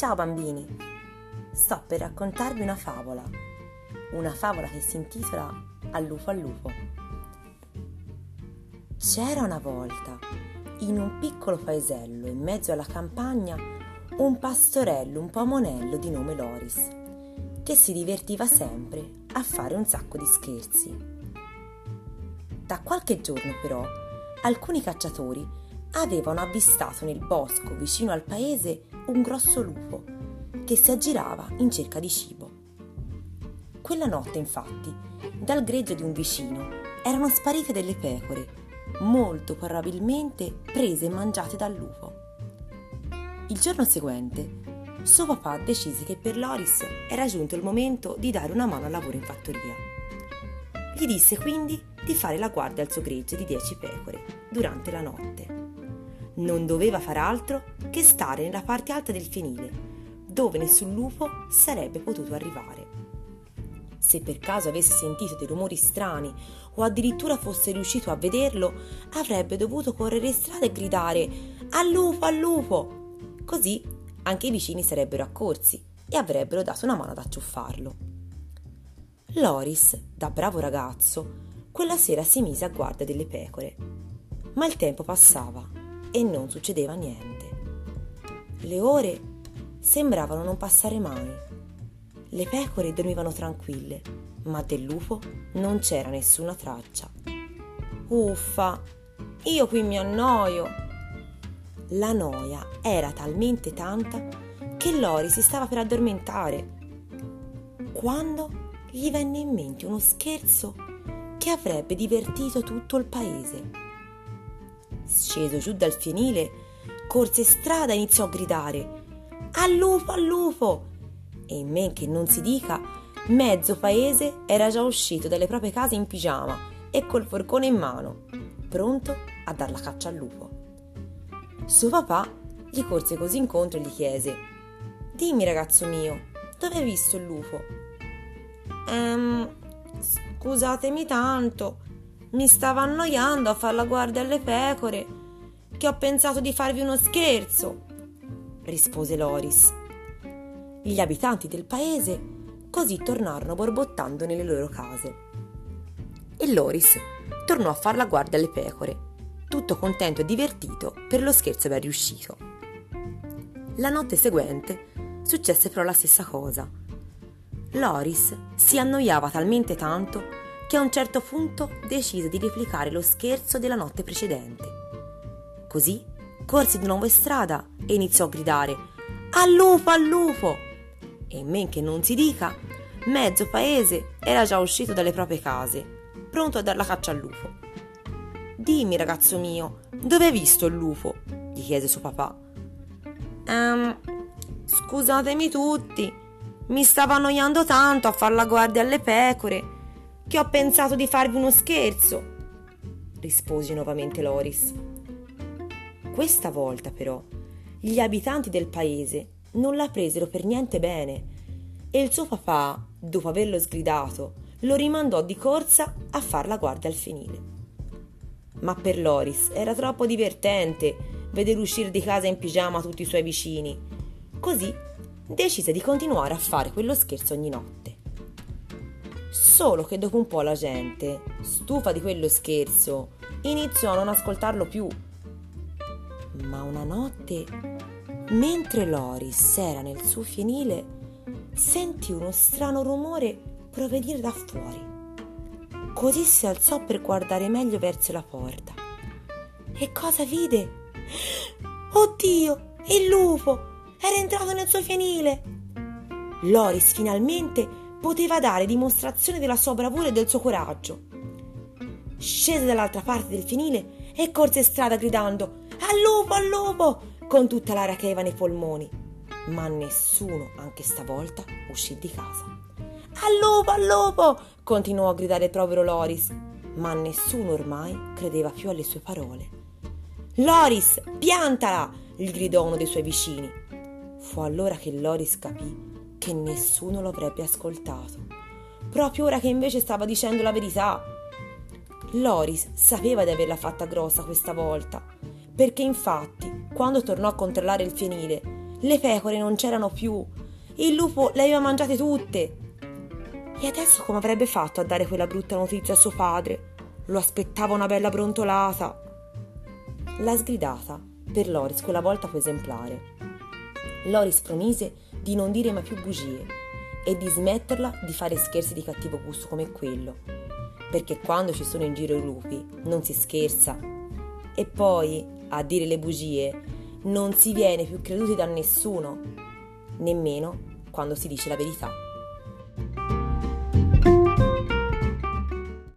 Ciao bambini, sto per raccontarvi una favola, una favola che si intitola All'ufo all'ufo. C'era una volta, in un piccolo paesello in mezzo alla campagna, un pastorello un po' monello di nome Loris, che si divertiva sempre a fare un sacco di scherzi. Da qualche giorno però, alcuni cacciatori avevano avvistato nel bosco vicino al paese un grosso lupo che si aggirava in cerca di cibo. Quella notte, infatti, dal greggio di un vicino erano sparite delle pecore, molto probabilmente prese e mangiate dal lupo. Il giorno seguente, suo papà decise che per Loris era giunto il momento di dare una mano al lavoro in fattoria. Gli disse quindi di fare la guardia al suo gregge di dieci pecore durante la notte non doveva far altro che stare nella parte alta del fienile, dove nessun lupo sarebbe potuto arrivare. Se per caso avesse sentito dei rumori strani o addirittura fosse riuscito a vederlo, avrebbe dovuto correre in strada e gridare Al lupo, al lupo! Così anche i vicini sarebbero accorsi e avrebbero dato una mano ad acciuffarlo. Loris, da bravo ragazzo, quella sera si mise a guardia delle pecore. Ma il tempo passava e non succedeva niente. Le ore sembravano non passare mai. Le pecore dormivano tranquille, ma del lupo non c'era nessuna traccia. Uffa, io qui mi annoio. La noia era talmente tanta che Lori si stava per addormentare quando gli venne in mente uno scherzo che avrebbe divertito tutto il paese sceso giù dal fienile, corse strada e iniziò a gridare Al lupo, al lupo! E in men che non si dica, mezzo paese era già uscito dalle proprie case in pigiama e col forcone in mano, pronto a dar la caccia al lupo. Suo papà gli corse così incontro e gli chiese Dimmi ragazzo mio, dove hai visto il lupo? Ehm, scusatemi tanto, mi stava annoiando a far la guardia alle pecore, che ho pensato di farvi uno scherzo, rispose Loris. Gli abitanti del paese così tornarono borbottando nelle loro case. E Loris tornò a far la guardia alle pecore, tutto contento e divertito per lo scherzo ben riuscito. La notte seguente successe però la stessa cosa. Loris si annoiava talmente tanto che a un certo punto decise di replicare lo scherzo della notte precedente. Così corse di nuovo in strada e iniziò a gridare Al lupo, al lupo! E men che non si dica, mezzo paese era già uscito dalle proprie case, pronto a dar la caccia al lupo. Dimmi, ragazzo mio, dove hai visto il lupo? gli chiese suo papà. Ehm, scusatemi tutti, mi stavo annoiando tanto a far la guardia alle pecore che ho pensato di farvi uno scherzo, rispose nuovamente Loris. Questa volta però gli abitanti del paese non la presero per niente bene e il suo papà, dopo averlo sgridato, lo rimandò di corsa a far la guardia al finile. Ma per Loris era troppo divertente vedere uscire di casa in pigiama tutti i suoi vicini, così decise di continuare a fare quello scherzo ogni notte. Solo che dopo un po' la gente, stufa di quello scherzo, iniziò a non ascoltarlo più. Ma una notte, mentre Loris era nel suo fienile, sentì uno strano rumore provenire da fuori. Così si alzò per guardare meglio verso la porta. E cosa vide? Oddio, il lupo! Era entrato nel suo fienile! Loris finalmente poteva dare dimostrazione della sua bravura e del suo coraggio. Scese dall'altra parte del fienile e corse strada gridando Al lupo, al lupo! con tutta l'aria che aveva nei polmoni. Ma nessuno, anche stavolta, uscì di casa. Al lupo, al lupo! continuò a gridare il povero Loris, ma nessuno ormai credeva più alle sue parole. Loris, piantala! gli gridò uno dei suoi vicini. Fu allora che Loris capì che nessuno lo avrebbe ascoltato, proprio ora che invece stava dicendo la verità. Loris sapeva di averla fatta grossa questa volta, perché infatti, quando tornò a controllare il fienile, Le pecore non c'erano più. Il lupo le aveva mangiate tutte. E adesso come avrebbe fatto a dare quella brutta notizia a suo padre? Lo aspettava una bella brontolata. La sgridata per Loris quella volta fu esemplare. Loris promise di non dire mai più bugie e di smetterla di fare scherzi di cattivo gusto come quello, perché quando ci sono in giro i lupi non si scherza. E poi, a dire le bugie, non si viene più creduti da nessuno, nemmeno quando si dice la verità.